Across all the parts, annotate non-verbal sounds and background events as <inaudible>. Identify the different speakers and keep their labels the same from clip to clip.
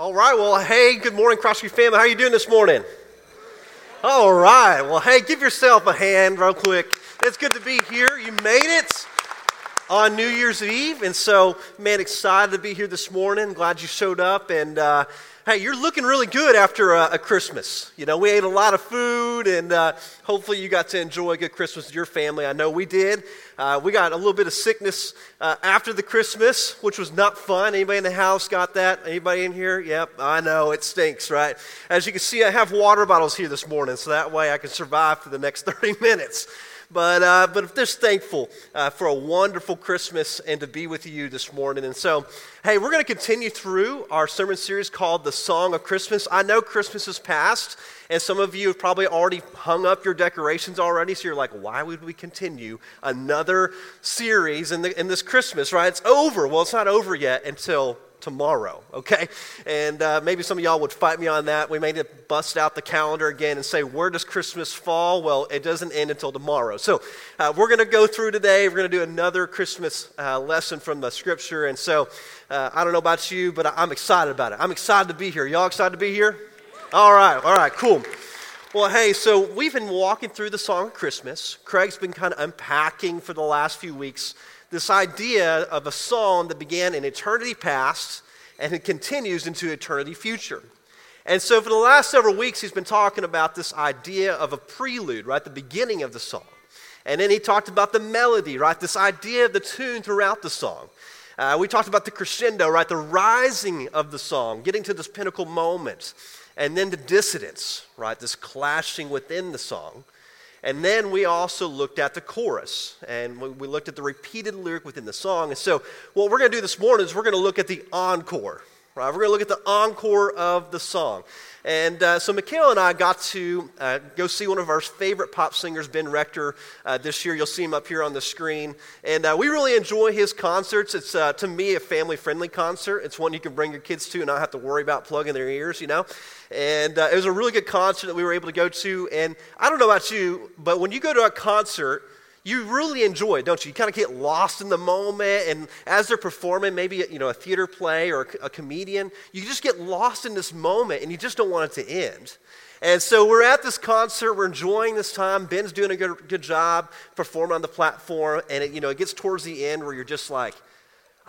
Speaker 1: All right. Well, hey, good morning, Crossview family. How are you doing this morning? All right. Well, hey, give yourself a hand real quick. It's good to be here. You made it on New Year's Eve, and so, man, excited to be here this morning. Glad you showed up, and uh, hey, you're looking really good after a, a, Christmas. You know, we ate a lot of food, and uh, hopefully you got to enjoy a good Christmas with your family. I know we did. Uh, we got a little bit of sickness uh, after the Christmas, which was not fun. Anybody in the house got that? Anybody in here? Yep, I know it stinks, right? As you can see, I have water bottles here this morning, so that way I can survive for the next <laughs> 30 minutes. But, uh, but just thankful uh, for a wonderful Christmas and to be with you this morning. And so, hey, we're going to continue through our sermon series called The Song of Christmas. I know Christmas is past, and some of you have probably already hung up your decorations already. So you're like, why would we continue another series in, the, in this Christmas, right? It's over. Well, it's not over yet until tomorrow, okay? And uh, maybe some of y'all would fight me on that. We may need to bust out the calendar again and say, where does Christmas fall? Well, it doesn't end until tomorrow. So uh, we're going to go through today. We're going to do another Christmas uh, lesson from the scripture. And so uh, I don't know about you, but I'm excited about it. I'm excited to be here. Y'all excited to be here? All right, all right, cool. Well, hey, so we've been walking through the song of Christmas. Craig's been kind of unpacking for the last few weeks this idea of a song that began in eternity past and it continues into eternity future. And so, for the last several weeks, he's been talking about this idea of a prelude, right? The beginning of the song. And then he talked about the melody, right? This idea of the tune throughout the song. Uh, we talked about the crescendo, right? The rising of the song, getting to this pinnacle moment. And then the dissonance, right? This clashing within the song. And then we also looked at the chorus, and we looked at the repeated lyric within the song. And so, what we're going to do this morning is we're going to look at the encore. Right? We're going to look at the encore of the song. And uh, so Mikhail and I got to uh, go see one of our favorite pop singers, Ben Rector, uh, this year. You'll see him up here on the screen. And uh, we really enjoy his concerts. It's, uh, to me, a family friendly concert. It's one you can bring your kids to and not have to worry about plugging their ears, you know? And uh, it was a really good concert that we were able to go to. And I don't know about you, but when you go to a concert, you really enjoy it, don't you? You kind of get lost in the moment, and as they're performing, maybe you know a theater play or a, a comedian, you just get lost in this moment, and you just don't want it to end. And so we're at this concert, we're enjoying this time. Ben's doing a good, good job performing on the platform, and it, you know it gets towards the end where you're just like,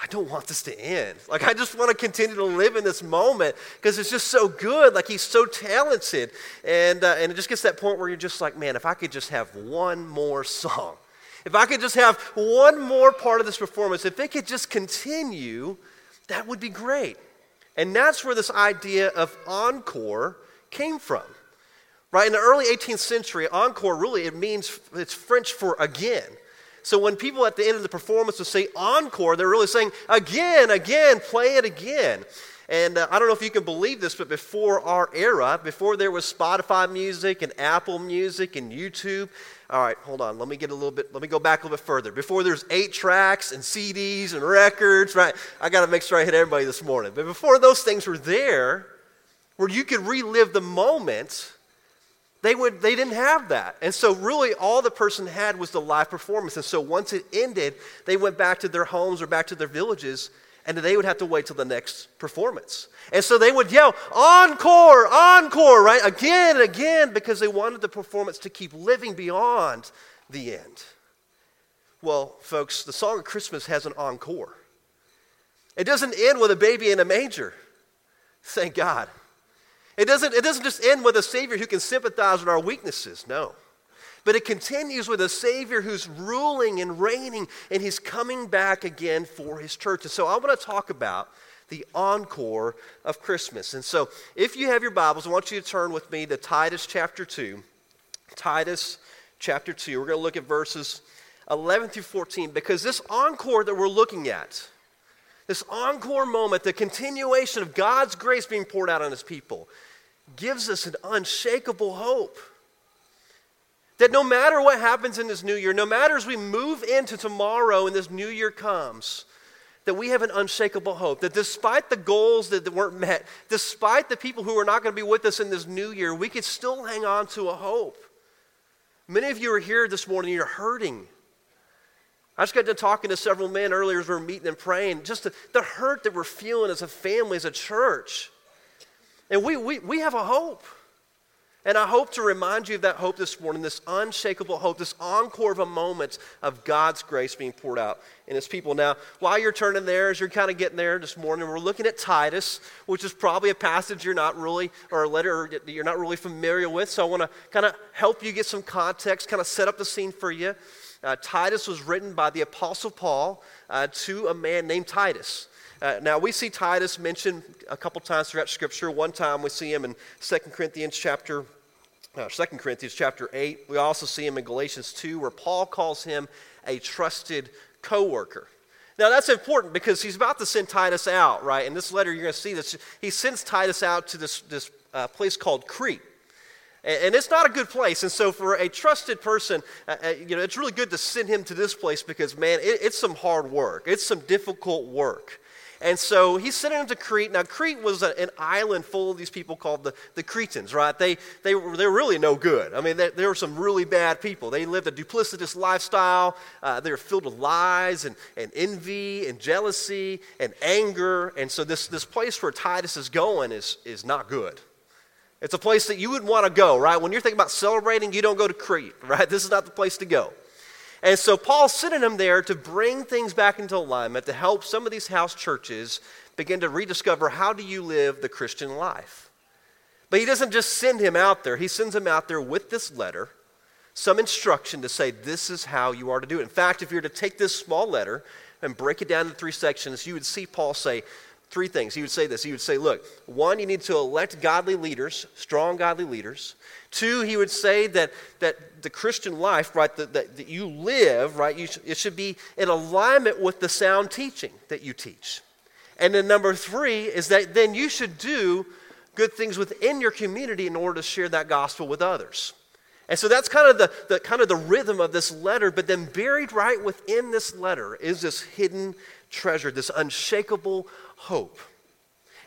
Speaker 1: I don't want this to end. Like, I just want to continue to live in this moment because it's just so good. Like, he's so talented. And, uh, and it just gets to that point where you're just like, man, if I could just have one more song, if I could just have one more part of this performance, if it could just continue, that would be great. And that's where this idea of encore came from. Right? In the early 18th century, encore really it means it's French for again. So when people at the end of the performance would say encore, they're really saying again, again, play it again. And uh, I don't know if you can believe this, but before our era, before there was Spotify music and Apple Music and YouTube, all right, hold on. Let me get a little bit, let me go back a little bit further. Before there's eight tracks and CDs and records, right? I got to make sure I hit everybody this morning. But before those things were there, where you could relive the moment, they, would, they didn't have that. And so, really, all the person had was the live performance. And so, once it ended, they went back to their homes or back to their villages and they would have to wait till the next performance. And so they would yell, Encore, encore, right? Again and again, because they wanted the performance to keep living beyond the end. Well, folks, the song of Christmas has an encore. It doesn't end with a baby in a manger. Thank God. It doesn't, it doesn't just end with a Savior who can sympathize with our weaknesses. No. But it continues with a Savior who's ruling and reigning, and he's coming back again for his church. And so I want to talk about the encore of Christmas. And so if you have your Bibles, I want you to turn with me to Titus chapter 2. Titus chapter 2. We're going to look at verses 11 through 14 because this encore that we're looking at, this encore moment, the continuation of God's grace being poured out on his people, gives us an unshakable hope. That no matter what happens in this new year, no matter as we move into tomorrow and this new year comes, that we have an unshakable hope. That despite the goals that, weren't met, despite the people who are not going to be with us in this new year, we can still hang on to a hope. Many of you are here this morning, you're hurting. I just got to talking to several men earlier as we were meeting and praying, just the, the hurt that we're feeling as a family, as a church. And we, we, we have a hope. And I hope to remind you of that hope this morning, this unshakable hope, this encore of a moment of God's grace being poured out in His people. Now, while you're turning there, as you're kind of getting there this morning, we're looking at Titus, which is probably a passage you're not really, or a letter that you're not really familiar with. So I want to kind of help you get some context, kind of set up the scene for you. Uh, Titus was written by the Apostle Paul uh, to a man named Titus. Uh, now we see Titus mentioned a couple times throughout Scripture. One time we see him in 2 Corinthians chapter uh, 2 Corinthians chapter 8. We also see him in Galatians 2, where Paul calls him a trusted co-worker. Now that's important because he's about to send Titus out, right? In this letter, you're going to see this. He sends Titus out to this, this uh, place called Crete. And, and, it's not a good place. And so, for a trusted person, uh, uh, you know, it's really good to send him to this place because, man, it, it's some hard work. It's some difficult work. And so he's sent them to Crete. Now, Crete was a, an island full of these people called the, the Cretans, right? They, they, were, they were really no good. I mean, they were some really bad people. They lived a duplicitous lifestyle. Uh, they were filled with lies and, and envy and jealousy and anger. And so, this, this place where Titus is going is, is not good. It's a place that you would want to go, right? When you're thinking about celebrating, you don't go to Crete, <laughs> right? This is not the place to go. And so Paul's him there to bring things back into alignment, to help some of these house churches begin to rediscover how do you live the Christian life. But he doesn't just send him out there, he sends him out there with this letter, some instruction to say, this is how you are to do it. In fact, if you were to take this small letter and break it down into three sections, you would see Paul say, three things. He would say this. He would say, look, one, you need to elect godly leaders, strong godly leaders. Two, he would say that, that the Christian life, right, that, that, that you live, right, you sh- it should be in alignment with the sound teaching that you teach. And then number three is that then you should do good things within your community in order to share that gospel with others. And so that's kind of the, the kind of the rhythm of this letter, but then buried right within this letter is this hidden treasure, this unshakable hope.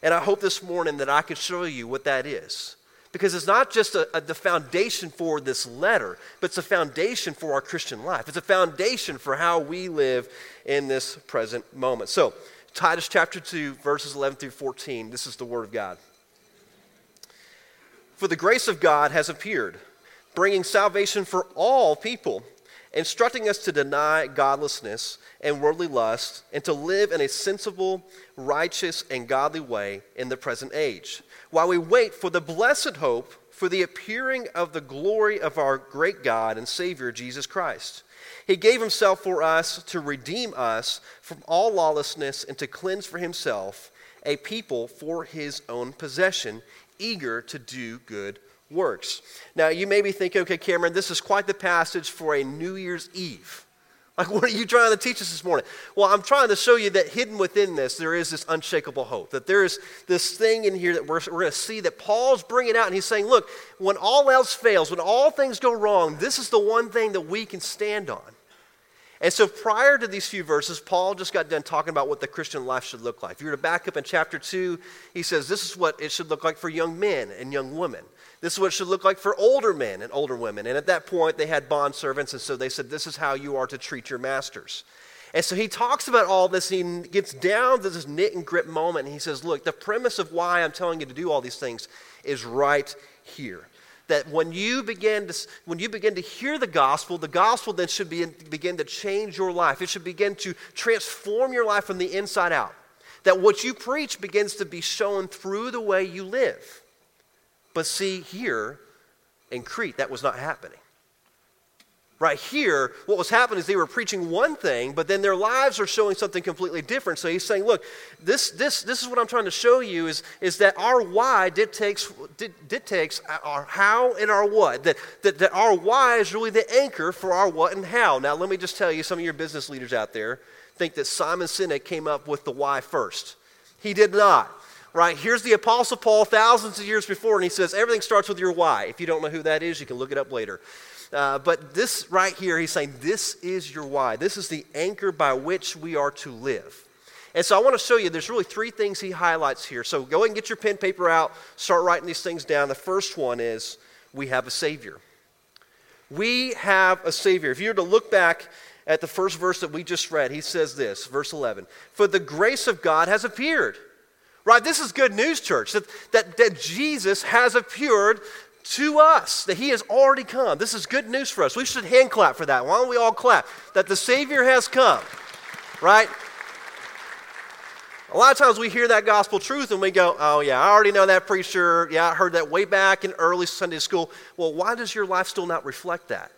Speaker 1: And I hope this morning that I can show you what that is. Because it's not just a, a, the foundation for this letter, but it's a foundation for our Christian life. It's a foundation for how we live in this present moment. So, Titus chapter 2, verses 11 through 14, this is the Word of God. For the grace of God has appeared, bringing salvation for all people instructing us to deny godlessness and worldly lust and to live in a sensible, righteous, and godly way in the present age, while we wait for the blessed hope for the appearing of the glory of our great God and Savior, Jesus Christ. He gave himself for us to redeem us from all lawlessness and to cleanse for himself a people for his own possession, eager to do good works. Now, you may be thinking, okay, Cameron, this is quite the passage for a New Year's Eve. <laughs> Like, what are you trying to teach us this morning? Well, I'm trying to show you that hidden within this, there is this unshakable hope. That there is this thing in here that we're, we're going to see that Paul's bringing out. And he's saying, look, when all else fails, when all things go wrong, this is the one thing that we can stand on. And so, prior to these few verses, Paul just got done talking about what the Christian life should look like. If you were to back up in chapter 2, he says, This is what it should look like for young men and young women. This is what it should look like for older men and older women. And at that point, they had bond servants, and so they said, This is how you are to treat your masters. And so he talks about all this, and he gets down to this knit and grip moment, and he says, Look, the premise of why I'm telling you to do all these things is right here. That when you begin to, when you begin to hear the gospel, the gospel then should be, begin to change your life. It should begin to transform your life from the inside out. That what you preach begins to be shown through the way you live. But see, here in Crete, that was not happening. Right here, what was happening is they were preaching one thing, but then their lives are showing something completely different. So he's saying, look, this, this, this is what I'm trying to show you is, is that our why dictates, dictates our how and our what. That, that, that our why is really the anchor for our what and how. Now, let me just tell you, some of your business leaders out there think that Simon Sinek came up with the why first. He did not right? Here's the Apostle Paul thousands of years before, and he says everything starts with your why. If you don't know who that is, you can look it up later. Uh, but this right here, he's saying this is your why. This is the anchor by which we are to live. And so I want to show you there's really three things he highlights here. So go ahead and get your pen paper out, start writing these things down. The first one is we have a Savior. We have a Savior. If you were to look back at the first verse that we just read, he says this, verse 11 For the grace of God has appeared Right? This is good news, church, that, that, that Jesus has appeared to us, that he has already come. This is good news for us. We should hand clap for that. Why don't we all clap? That the Savior has come, right? A lot of times we hear that gospel truth and we go, oh, yeah, I already know that preacher. Yeah, I heard that way back in early Sunday school. Well, why does your life still not reflect that?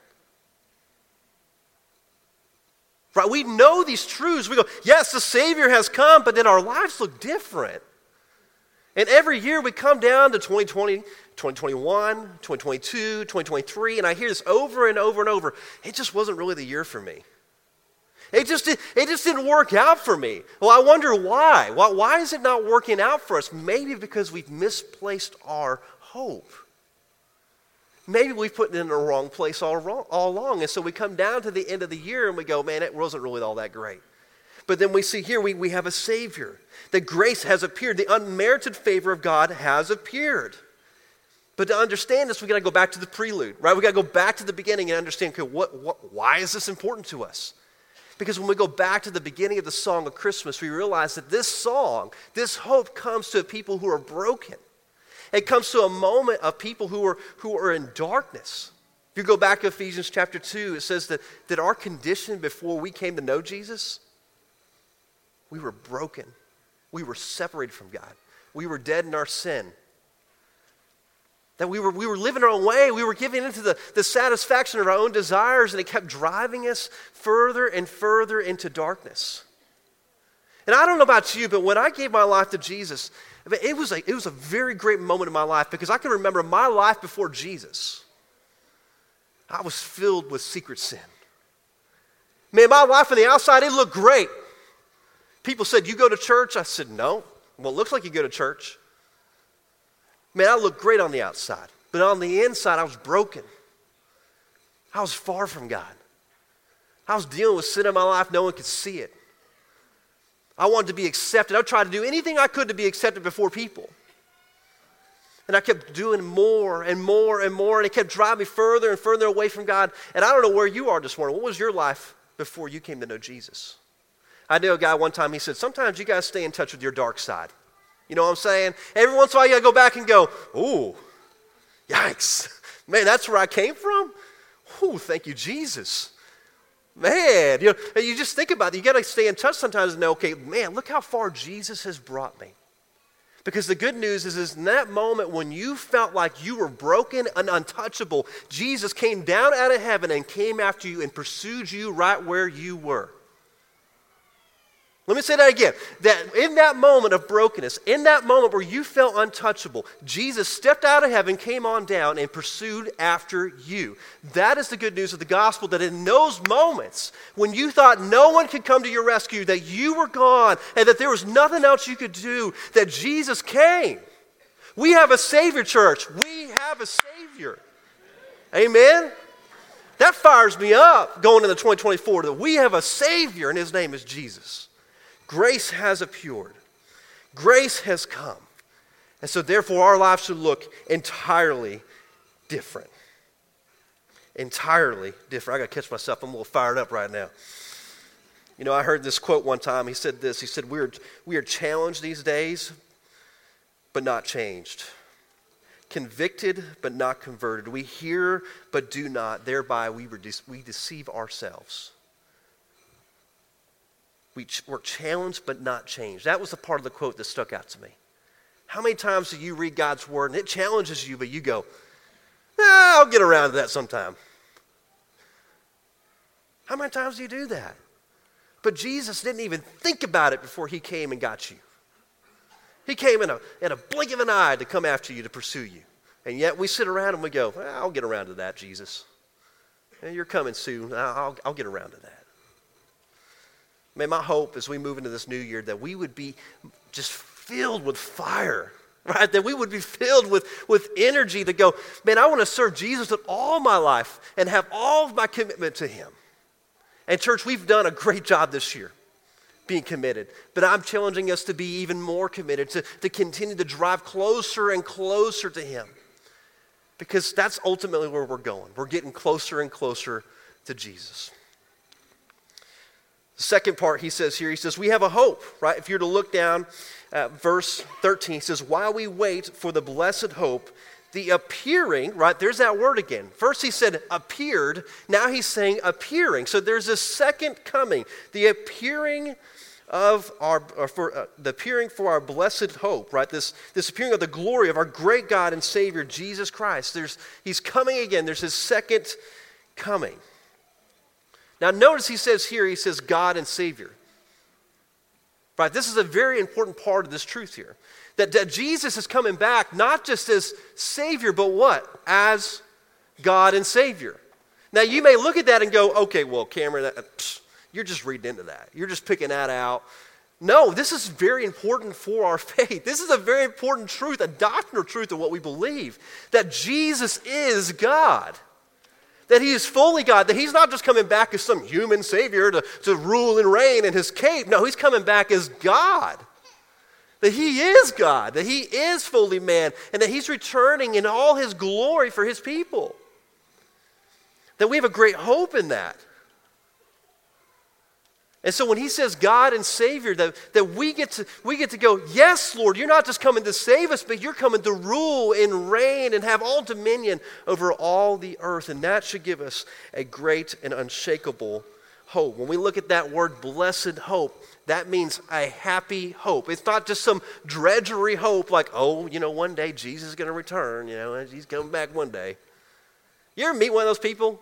Speaker 1: Right? We know these truths. We go, yes, the Savior has come, but then our lives look different. And every year we come down to 2020, 2021, 2022, 2023, and I hear this over and over and over. It just wasn't really the year for me. It just, it just didn't work out for me. Well, I wonder why. why. Why is it not working out for us? Maybe because we've misplaced our hope. Maybe we've put it in the wrong place all, wrong, all along. And so we come down to the end of the year and we go, man, it wasn't really all that great. But then we see here we, we have a Savior. That grace has appeared. The unmerited favor of God has appeared. But to understand this, we got to go back to the prelude, right? We got to go back to the beginning and understand, okay, what, what, why is this important to us? Because when we go back to the beginning of the song of Christmas, we realize that this song, this hope comes to people who are broken. It comes to a moment of people who are, who are in darkness. If you go back to Ephesians chapter 2, it says that, that our condition before we came to know Jesus, we were broken. We were separated from God. We were dead in our sin. That we were, we were living our own way. We were giving into the, the satisfaction of our own desires, and it kept driving us further and further into darkness. And I don't know about you, but when I gave my life to Jesus, it was a, it was a very great moment in my life because I can remember my life before Jesus. I was filled with secret sin. Man, my life on the outside, it looked great. People said, You go to church? I said, No. Well, it looks like you go to church. Man, I looked great on the outside, but on the inside, I was broken. I was far from God. I was dealing with sin in my life, no one could see it. I wanted to be accepted. I tried to do anything I could to be accepted before people. And I kept doing more and more and more, and it kept driving me further and further away from God. And I don't know where you are this morning. What was your life before you came to know Jesus? I knew a guy one time, he said, Sometimes you guys stay in touch with your dark side. You know what I'm saying? Every once in a while, you gotta go back and go, Ooh, yikes. Man, that's where I came from? Ooh, thank you, Jesus. Man, you, know, you just think about it. You got to stay in touch sometimes and know, okay, man, look how far Jesus has brought me. Because the good news is, is in that moment when you felt like you were broken and untouchable, Jesus came down out of heaven and came after you and pursued you right where you were. Let me say that again. That in that moment of brokenness, in that moment where you felt untouchable, Jesus stepped out of heaven, came on down, and pursued after you. That is the good news of the gospel that in those moments when you thought no one could come to your rescue, that you were gone, and that there was nothing else you could do, that Jesus came. We have a Savior, church. We have a Savior. Amen? That fires me up going into 2024 that we have a Savior, and His name is Jesus. Grace has appeared, grace has come. And so, therefore, our lives should look entirely different. Entirely different. I got to catch myself. I'm a little fired up right now. You know, I heard this quote one time. He said this He said, We are, we are challenged these days, but not changed. Convicted, but not converted. We hear, but do not. Thereby, we, we deceive ourselves. We were challenged but not changed. That was the part of the quote that stuck out to me. How many times do you read God's word and it challenges you, but you go, ah, I'll get around to that sometime? How many times do you do that? But Jesus didn't even think about it before he came and got you. He came in a, in a blink of an eye to come after you, to pursue you. And yet we sit around and we go, well, I'll get around to that, Jesus. You're coming soon. I'll, I'll get around to that. May my hope as we move into this new year that we would be just filled with fire, <laughs> right? That we would be filled with, with energy to go, man, I want to serve Jesus with all my life and have all of my commitment to Him. And, church, we've done a great job this year being committed. But I'm challenging us to be even more committed, to, to continue to drive closer and closer to Him. Because that's ultimately where we're going. We're getting closer and closer to Jesus. Second part he says here, he says, We have a hope, right? If you're to look down at verse 13, he says, While we wait for the blessed hope, the appearing, right? There's that word again. First he said appeared, now he's saying appearing. So there's a second coming. The appearing of our, for uh, the appearing for our blessed hope, right? This, this appearing of the glory of our great God and Savior, Jesus Christ. There's, he's coming again. There's his second coming. Now, notice he says here, he says God and Savior. Right? This is a very important part of this truth here. That, that Jesus is coming back not just as Savior, but what? As God and Savior. Now, you may look at that and go, okay, well, Cameron, that, psh, you're just reading into that. You're just picking that out. No, this is very important for our <laughs> faith. This is a very important truth, a doctrinal truth of what we believe that Jesus is God. That he is fully God, that he's not just coming back as some human savior to, to rule and reign in his cape. No, he's coming back as God. That he is God, that he is fully man, and that he's returning in all his glory for his people. That we have a great hope in that. And so when he says God and Savior, that, that we, get to, we get to go, yes, Lord, you're not just coming to save us, but you're coming to rule and reign and have all dominion over all the earth. And that should give us a great and unshakable hope. When we look at that word, blessed hope, that means a happy hope. It's not just some drudgery hope like, oh, you know, one day Jesus is going to return, you know, he's coming back one day. You ever meet one of those people?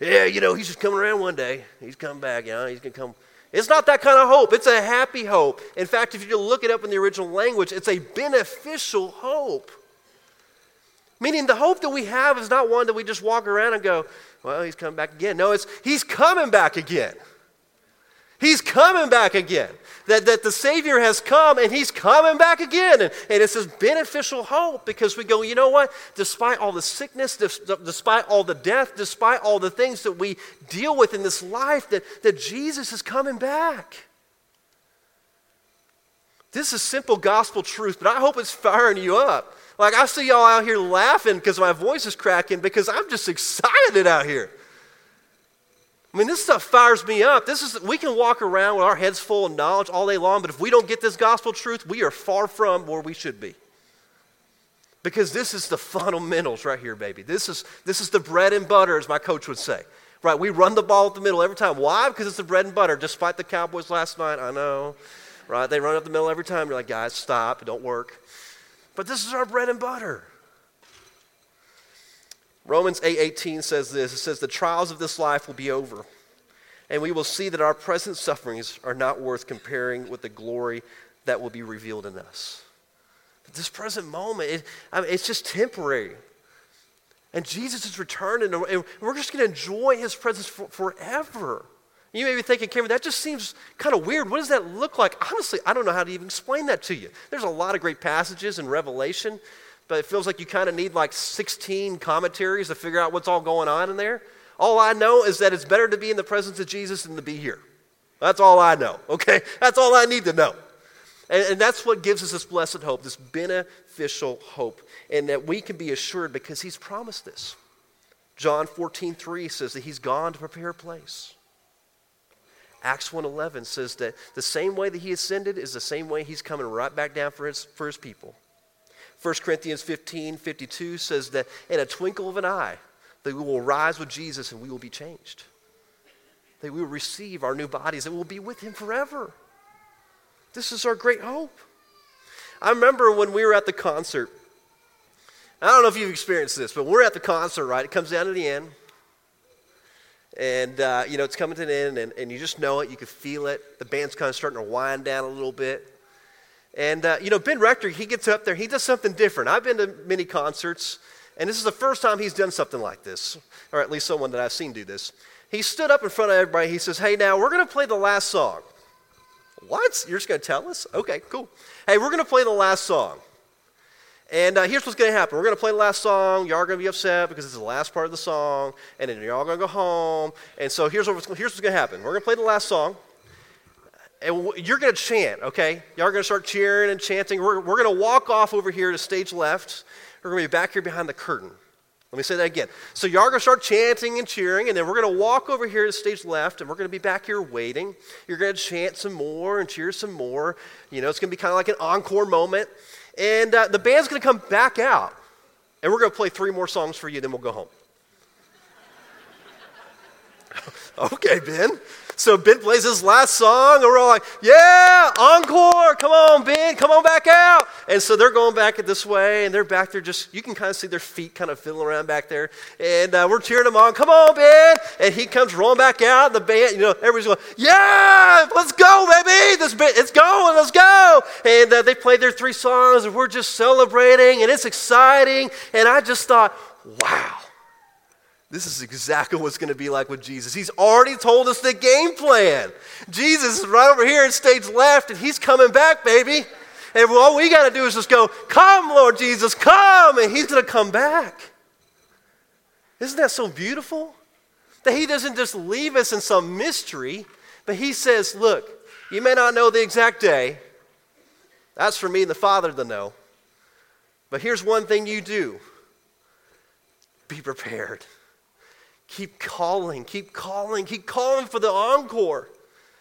Speaker 1: Yeah, you know, he's just coming around one day. He's coming back, you know, he's going to come. It's not that kind of hope. It's a happy hope. In fact, if you look it up in the original language, it's a beneficial hope. Meaning the hope that we have is not one that we just walk around and go, well, he's coming back again. No, it's he's coming back again. He's coming back again. That, that the Savior has come and He's coming back again. And, and it's this beneficial hope because we go, you know what? Despite all the sickness, despite all the death, despite all the things that we deal with in this life, that, that Jesus is coming back. This is simple gospel truth, but I hope it's firing you up. Like I see y'all out here laughing because my voice is cracking because I'm just <laughs> excited out here. I mean, this stuff fires me up. This is we can walk around with our heads full of knowledge all day long, but if we don't get this gospel truth, we are far from where we should be. Because this is the fundamentals right here, baby. This is this is the bread and butter, as my coach would say. Right? We run the ball at the middle every time. Why? Because it's the bread and butter. Despite the Cowboys last night, I know. Right? They run up the middle every time. You're like, guys, stop. It don't work. But this is our bread and butter. Romans 8:18 says this. It says the trials of this life will be over, and we will see that our present sufferings are not worth comparing with the glory that will be revealed in us. But this present moment, it, I mean, it's just temporary. And Jesus is returning, and we're just going to enjoy his presence for, forever. You may be thinking, Cameron, that just seems kind of weird. What does that look like? Honestly, I don't know how to even explain that to you. There's a lot of great passages in Revelation but it feels like you kind of need like 16 commentaries to figure out what's all going on in there. All I know is that it's better to be in the presence of Jesus than to be here. That's all I know, okay? <laughs> That's all I need to know. And, and that's what gives us this blessed hope, this beneficial hope, and that we can be assured because He's promised this. John 14, 3 says that He's gone to prepare a place. Acts 1.11 says that the same way that He ascended is the same way He's coming right back down for His, for his people. 1 Corinthians 15 52 says that in a twinkle of an eye, that we will rise with Jesus and we will be changed. That we will receive our new bodies and we'll be with him forever. This is our great hope. I remember when we were at the concert. I don't know if you've experienced this, but we're at the concert, right? It comes down to the end. And, uh, you know, it's coming to the end, and, and you just know it. You can feel it. The band's kind of starting to wind down a little bit. And, uh, you know, Ben Rector, he gets up there, he does something different. I've been to many concerts, and this is the first time he's done something like this, or at least someone that I've seen do this. He stood up in front of everybody. He says, Hey, now we're going to play the last song. What? You're just going to tell us? Okay, cool. Hey, we're going to play the last song. And uh, here's what's going to happen. We're going to play the last song. Y'all are going to be upset because it's the last part of the song. And then you're all going to go home. And so here's, what, here's what's going to happen. We're going to play the last song and you're going to chant, okay? Y'all are going to start cheering and chanting. We're, we're going to walk off over here to stage left. We're going to be back here behind the curtain. Let me say that again. So, y'all are going to start chanting and cheering, and then we're going to walk over here to stage left, and we're going to be back here waiting. You're going to chant some more and cheer some more. You know, it's going to be kind of like an encore moment. And uh, the band's going to come back out, and we're going to play three more songs for you, then we'll go home. <laughs> okay, Ben. So Ben plays his last song, and we're all like, yeah, encore, come on, Ben, come on back out. And so they're going back this way, and they're back there just, you can kind of see their feet kind of fiddling around back there. And uh, we're cheering them on, come on, Ben. And he comes rolling back out, the band, you know, everybody's going, yeah, let's go, baby. This band, it's going, let's go. And uh, they played their three songs, and we're just celebrating, and it's exciting. And I just thought, wow. This is exactly what's going to be like with Jesus. He's already told us the game plan. Jesus is right over here in stage left, and he's coming back, baby. And all we got to do is just go, Come, Lord Jesus, come, and he's going to come back. Isn't that so beautiful? That he doesn't just leave us in some mystery, but he says, Look, you may not know the exact day. That's for me and the Father to know. But here's one thing you do be prepared. Keep calling, keep calling, keep calling for the encore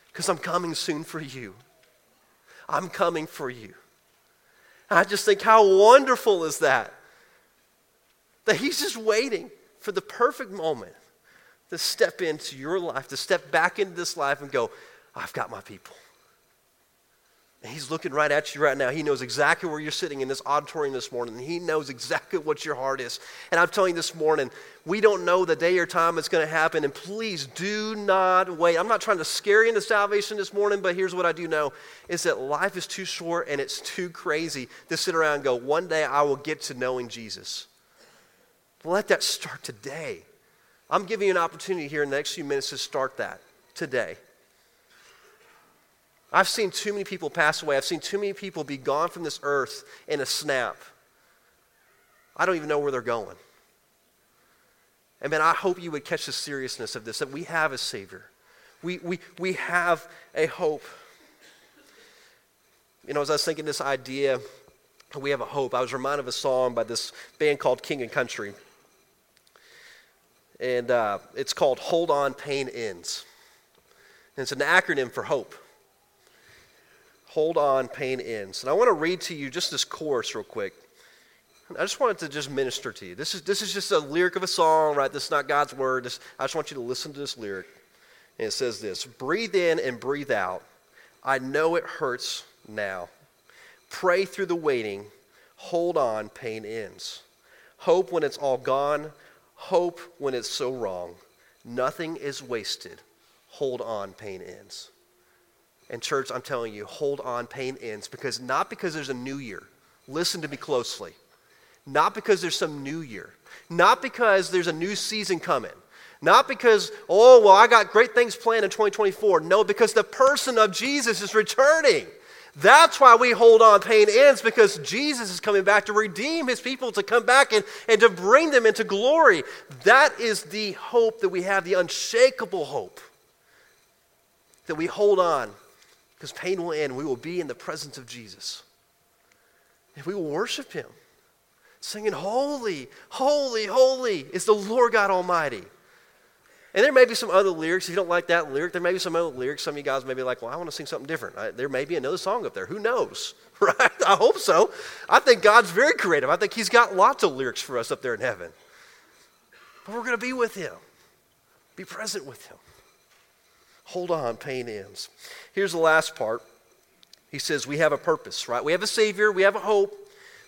Speaker 1: because I'm coming soon for you. I'm coming for you. And I just think, how wonderful is that? That He's just waiting for the perfect moment to step into your life, to step back into this life and go, I've got my people. He's looking right at you right now. He knows exactly where you're sitting in this auditorium this morning. He knows exactly what your heart is. And I'm telling you this morning, we don't know the day or time it's going to happen. And please do not wait. I'm not trying to scare you into salvation this morning, but here's what I do know is that life is too short and it's too crazy to sit around and go, one day I will get to knowing Jesus. Let that start today. I'm giving you an opportunity here in the next few minutes to start that today. I've seen too many people pass away. I've seen too many people be gone from this earth in a snap. I don't even know where they're going. And man, I hope you would catch the seriousness of this that we have a Savior. We, we, we have a hope. You know, as I was thinking this idea, we have a hope, I was reminded of a song by this band called King and Country. And uh, it's called Hold On, Pain Ends. And it's an acronym for hope. Hold on, pain ends. And I want to read to you just this chorus real quick. I just wanted to just minister to you. This is, this is just a lyric of a song, right? This is not God's word. This, I just want you to listen to this lyric. And it says this Breathe in and breathe out. I know it hurts now. Pray through the waiting. Hold on, pain ends. Hope when it's all gone. Hope when it's so wrong. Nothing is wasted. Hold on, pain ends. And, church, I'm telling you, hold on, pain ends because not because there's a new year. Listen to me closely. Not because there's some new year. Not because there's a new season coming. Not because, oh, well, I got great things planned in 2024. No, because the person of Jesus is returning. That's why we hold on pain ends because Jesus is coming back to redeem his people, to come back and, and to bring them into glory. That is the hope that we have, the unshakable hope that we hold on because pain will end. We will be in the presence of Jesus. And we will worship him, singing, Holy, holy, holy is the Lord God Almighty. And there may be some other lyrics. If you don't like that lyric, there may be some other lyrics. Some of you guys may be like, well, I want to sing something different. I, there may be another song up there. Who knows? <laughs> Right? I hope so. I think God's very creative. I think He's got lots of lyrics for us up there in heaven. But we're going to be with Him, be present with Him. Hold on, pain ends. Here's the last part. He says, We have a purpose, right? We have a Savior, we have a hope,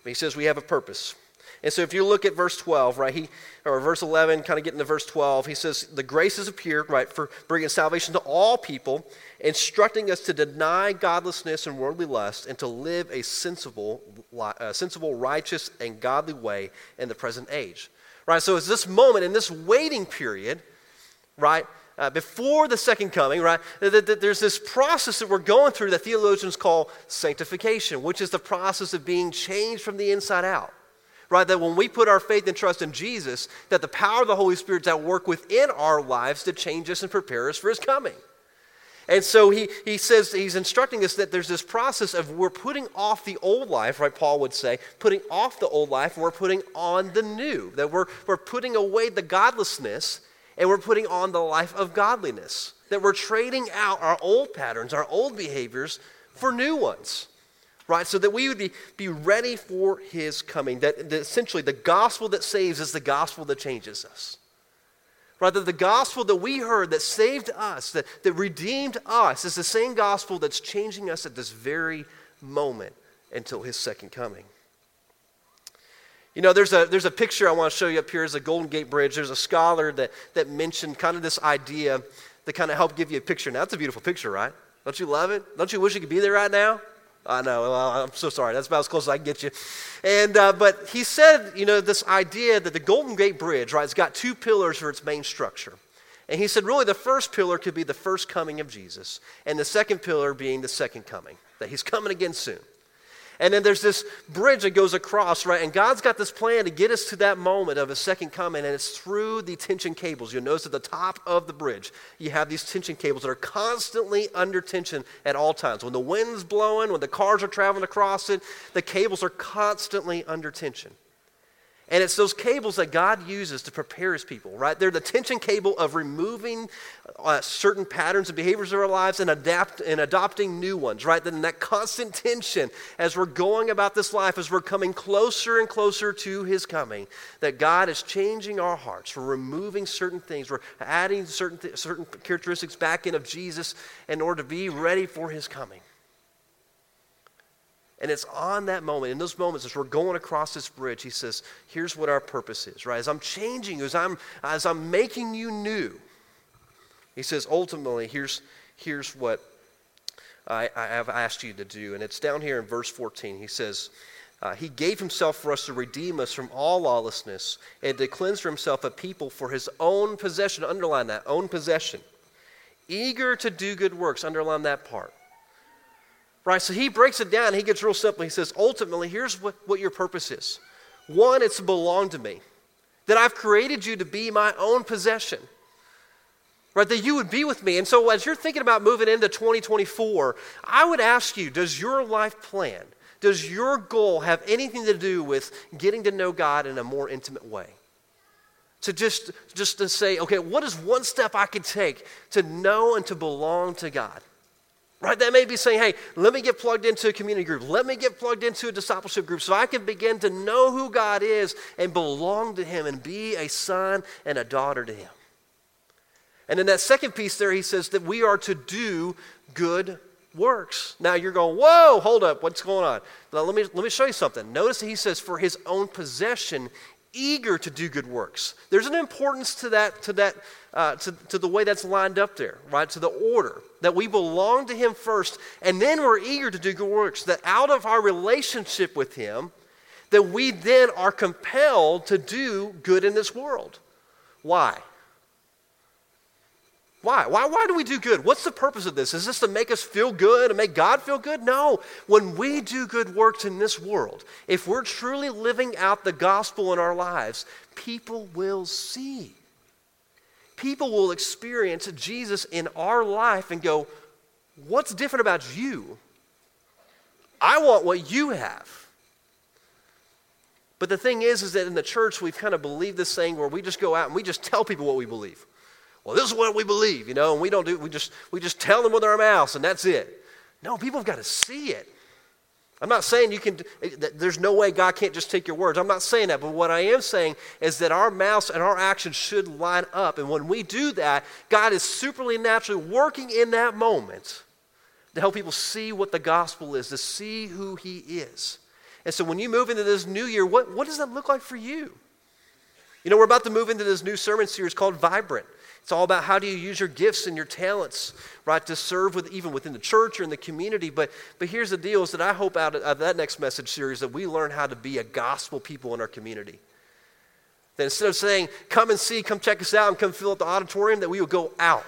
Speaker 1: but he says we have a purpose. And so if you look at verse 12, right, he, or verse 11, kind of getting to verse 12, he says, The grace has appeared, right, for bringing salvation to all people, instructing us to deny godlessness and worldly lust and to live a sensible, uh, sensible, righteous, and godly way in the present age. Right, so it's this moment, in this waiting period, right, uh, before the second coming, right, there's this process that we're going through that theologians call sanctification, which is the process of being changed from the inside out. Right, that when we put our faith and trust in Jesus, that the power of the Holy Spirit's at work within our lives to change us and prepare us for His coming. And so he, he says, he's instructing us that there's this process of we're putting off the old life, right? Paul would say, putting off the old life and we're putting on the new. That we're, we're putting away the godlessness and we're putting on the life of godliness. That we're trading out our old patterns, our old behaviors for new ones, right? So that we would be, be ready for his coming. That, that essentially the gospel that saves is the gospel that changes us. Rather, the gospel that we heard that saved us, that, that redeemed us, is the same gospel that's changing us at this very moment until his second coming. You know, there's a, there's a picture I want to show you up here as a Golden Gate Bridge. There's a scholar that, that mentioned kind of this idea that kind of helped give you a picture. Now, that's a beautiful picture, right? Don't you love it? Don't you wish you could be there right now? I know. Well, I'm so sorry. That's about as close as I can get you. And uh, but he said, you know, this idea that the Golden Gate Bridge, right? It's got two pillars for its main structure. And he said, really, the first pillar could be the first coming of Jesus, and the second pillar being the second coming, that he's coming again soon. And then there's this bridge that goes across, right? And God's got this plan to get us to that moment of a second coming, and it's through the tension cables. You'll notice at the top of the bridge, you have these tension cables that are constantly under tension at all times. When the wind's blowing, when the cars are traveling across it, the cables are constantly under tension. And it's those cables that God uses to prepare his people, right? They're the tension cable of removing uh, certain patterns and behaviors of our lives and, adapt, and adopting new ones, right? Then that constant tension as we're going about this life, as we're coming closer and closer to his coming, that God is changing our hearts. We're removing certain things. We're adding certain, th- certain characteristics back in of Jesus in order to be ready for his coming. And it's on that moment, in those moments, as we're going across this bridge, he says, Here's what our purpose is, right? As I'm changing you, as I'm, as I'm making you new, he says, ultimately, here's, here's what I, I have asked you to do. And it's down here in verse 14. He says, uh, He gave Himself for us to redeem us from all lawlessness and to cleanse for Himself a people for His own possession. Underline that, own possession. Eager to do good works. Underline that part. Right? So he breaks it down. He gets real simple. He says, ultimately, here's what, what your purpose is one, it's to belong to me, that I've created you to be my own possession. Right, that you would be with me. And so, as you're thinking about moving into 2024, I would ask you does your life plan, does your goal have anything to do with getting to know God in a more intimate way? to just just to say okay what is one step i could take to know and to belong to god Right? That may be saying, hey, let me get plugged into a community group. Let me get plugged into a discipleship group so I can begin to know who God is and belong to Him and be a son and a daughter to Him. And in that second piece there, he says that we are to do good works. Now you're going, whoa, hold up, what's going on? Now let me, let me show you something. Notice he says, for his own possession, eager to do good works. There's an importance to that, to that, uh, to, to the way that's lined up there, right? To the order that we belong to Him first, and then we're eager to do good works. That out of our relationship with Him, that we then are compelled to do good in this world. Why? Why? Why? Why do we do good? What's the purpose of this? Is this to make us feel good and make God feel good? No. When we do good works in this world, if we're truly living out the gospel in our lives, people will see. People will experience Jesus in our life and go, What's different about you? I want what you have. But the thing is, is that in the church, we've kind of believed this thing where we just go out and we just tell people what we believe. Well, this is what we believe, you know, and we don't do, we just, we just tell them with our mouths and that's it. No, people have got to see it. I'm not saying you can, eh, there's no way God can't just take your words. I'm not saying that. But what I am saying is that our mouths and our actions should line up. And when we do that, God is supernaturally working in that moment to help people see what the gospel is, to see who He is. And so when you move into this new year, what, what does that look like for you? You know, we're about to move into this new sermon series called Vibrant. It's all about how do you use your gifts and your talents, right, to serve with even within the church or in the community. But but here's the deal: is that I hope out of, that next message series that we learn how to be a gospel people in our community. That instead of saying, "Come and see, come check us out, and come fill up the auditorium," that we would go out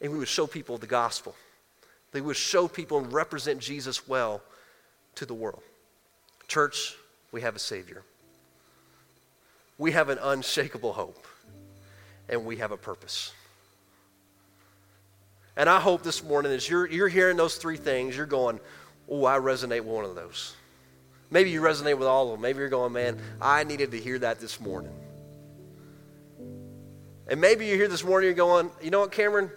Speaker 1: and we would show people the gospel. They would show people and represent Jesus well to the world. Church, we have a Savior. We have an unshakable hope and we have a purpose. And I hope this morning, as you're, you're hearing those three things, you're going, oh, I resonate with one of those. Maybe you resonate with all of them. Maybe you're going, man, I needed to hear that this morning. And maybe you're here this morning, you're going, you know what, Cameron?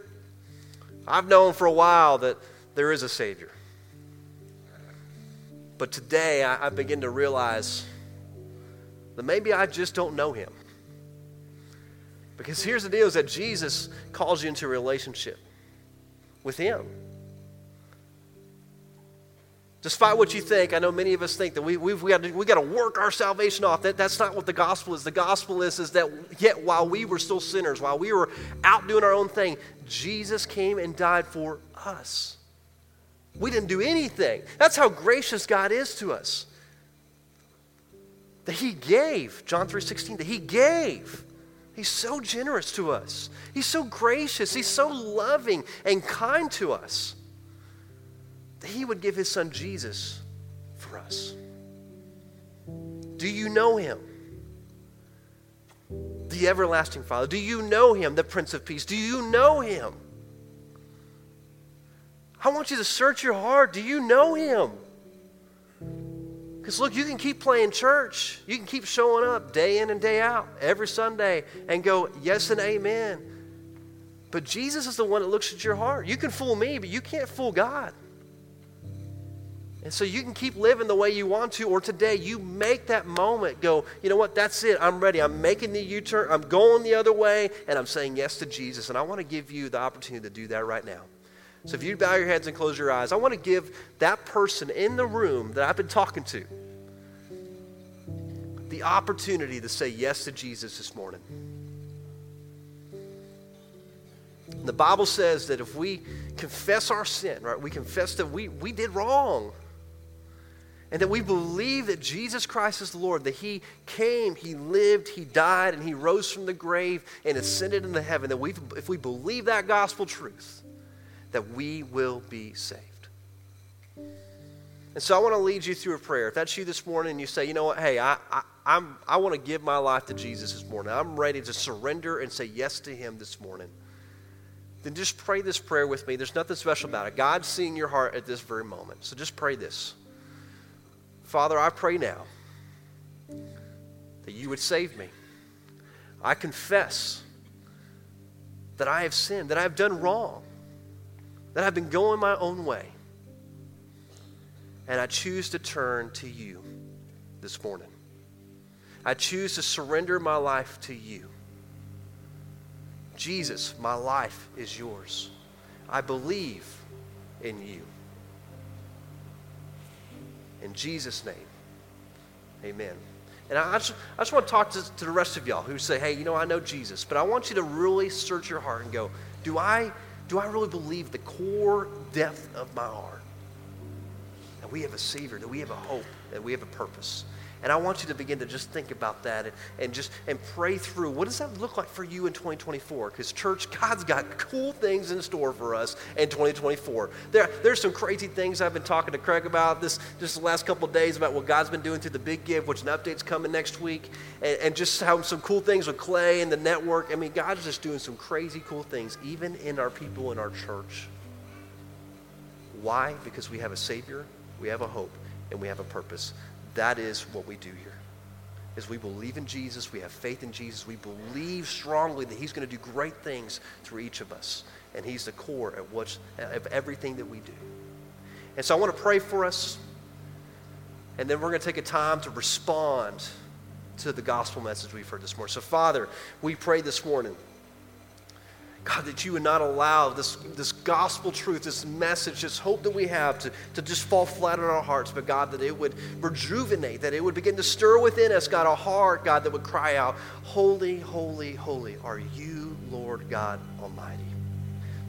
Speaker 1: I've known for a while that there is a Savior. But today I, I begin to realize that maybe I just don't know Him. Because here's the deal is that Jesus calls you into a relationship with Him. Despite what you think, I know many of us think that we, we've, we got to, we got to work our salvation off. That, that's not what the gospel is. The gospel is, is that yet while we were still sinners, while we were out doing our own thing, Jesus came and died for us. We didn't do anything. That's how gracious God is to us. That He gave, John 3.16, that He gave. He's so generous to us. He's so gracious. He's so loving and kind to us that he would give his son Jesus for us. Do you know him? The everlasting Father. Do you know him, the Prince of Peace? Do you know him? I want you to search your heart. Do you know him? Because look, you can keep playing church. You can keep showing up day in and day out every Sunday and go, yes and amen. But Jesus is the one that looks at your heart. You can fool me, but you can't fool God. And so you can keep living the way you want to, or today you make that moment go, you know what, that's it. I'm ready. I'm making the U turn. I'm going the other way, and I'm saying yes to Jesus. And I want to give you the opportunity to do that right now. So if you bow your heads and close your eyes, I want to give that person in the room that I've been talking to the opportunity to say yes to Jesus this morning. The Bible says that if we confess our sin, right, we confess that we, we did wrong and that we believe that Jesus Christ is the Lord, that He came, He lived, He died, and He rose from the grave and ascended into heaven, that we, if we believe that gospel truth, that we will be saved. And so I want to lead you through a prayer. If that's you this morning and you say, you know what, hey, I, I, I'm, I want to give my life to Jesus this morning, I'm ready to surrender and say yes to Him this morning, then just pray this prayer with me. There's nothing special about it. God's seeing your heart at this very moment. So just pray this. Father, I pray now that you would save me. I confess that I have sinned, that I have done wrong, that I've been going my own way. And I choose to turn to you this morning. I choose to surrender my life to you. Jesus, my life is yours. I believe in you. In Jesus' name, amen. And I just, I just want to talk to, to the rest of y'all who say, hey, you know, I know Jesus, but I want you to really search your heart and go, do I, do I really believe the core depth of my heart? That we have a Savior, that we have a hope, that we have a purpose. And I want you to begin to just think about that and, and just and pray through what does that look like for you in 2024? Because church, God's got cool things in store for us in 2024. There, there's some crazy things I've been talking to Craig about this just the last couple days about what God's been doing through the big give, which an update's coming next week, and, and just how some cool things with Clay and the network. I mean, God's just doing some crazy cool things, even in our people in our church. Why? Because we have a Savior, we have a hope, and we have a purpose. That is what we do here. Is we believe in Jesus, we have faith in Jesus, we believe strongly that He's going to do great things through each of us, and He's the core of, what's, of everything that we do. And so I want to pray for us, and then we're going to take a time to respond to the gospel message we've heard this morning. So, Father, we pray this morning. God, that you would not allow this, this gospel truth, this message, this hope that we have to, to just fall flat on our hearts, but God, that it would rejuvenate, that it would begin to stir within us, God, a heart, God, that would cry out, Holy, holy, holy are you, Lord God Almighty.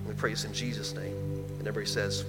Speaker 1: we praise in Jesus' name. And everybody says,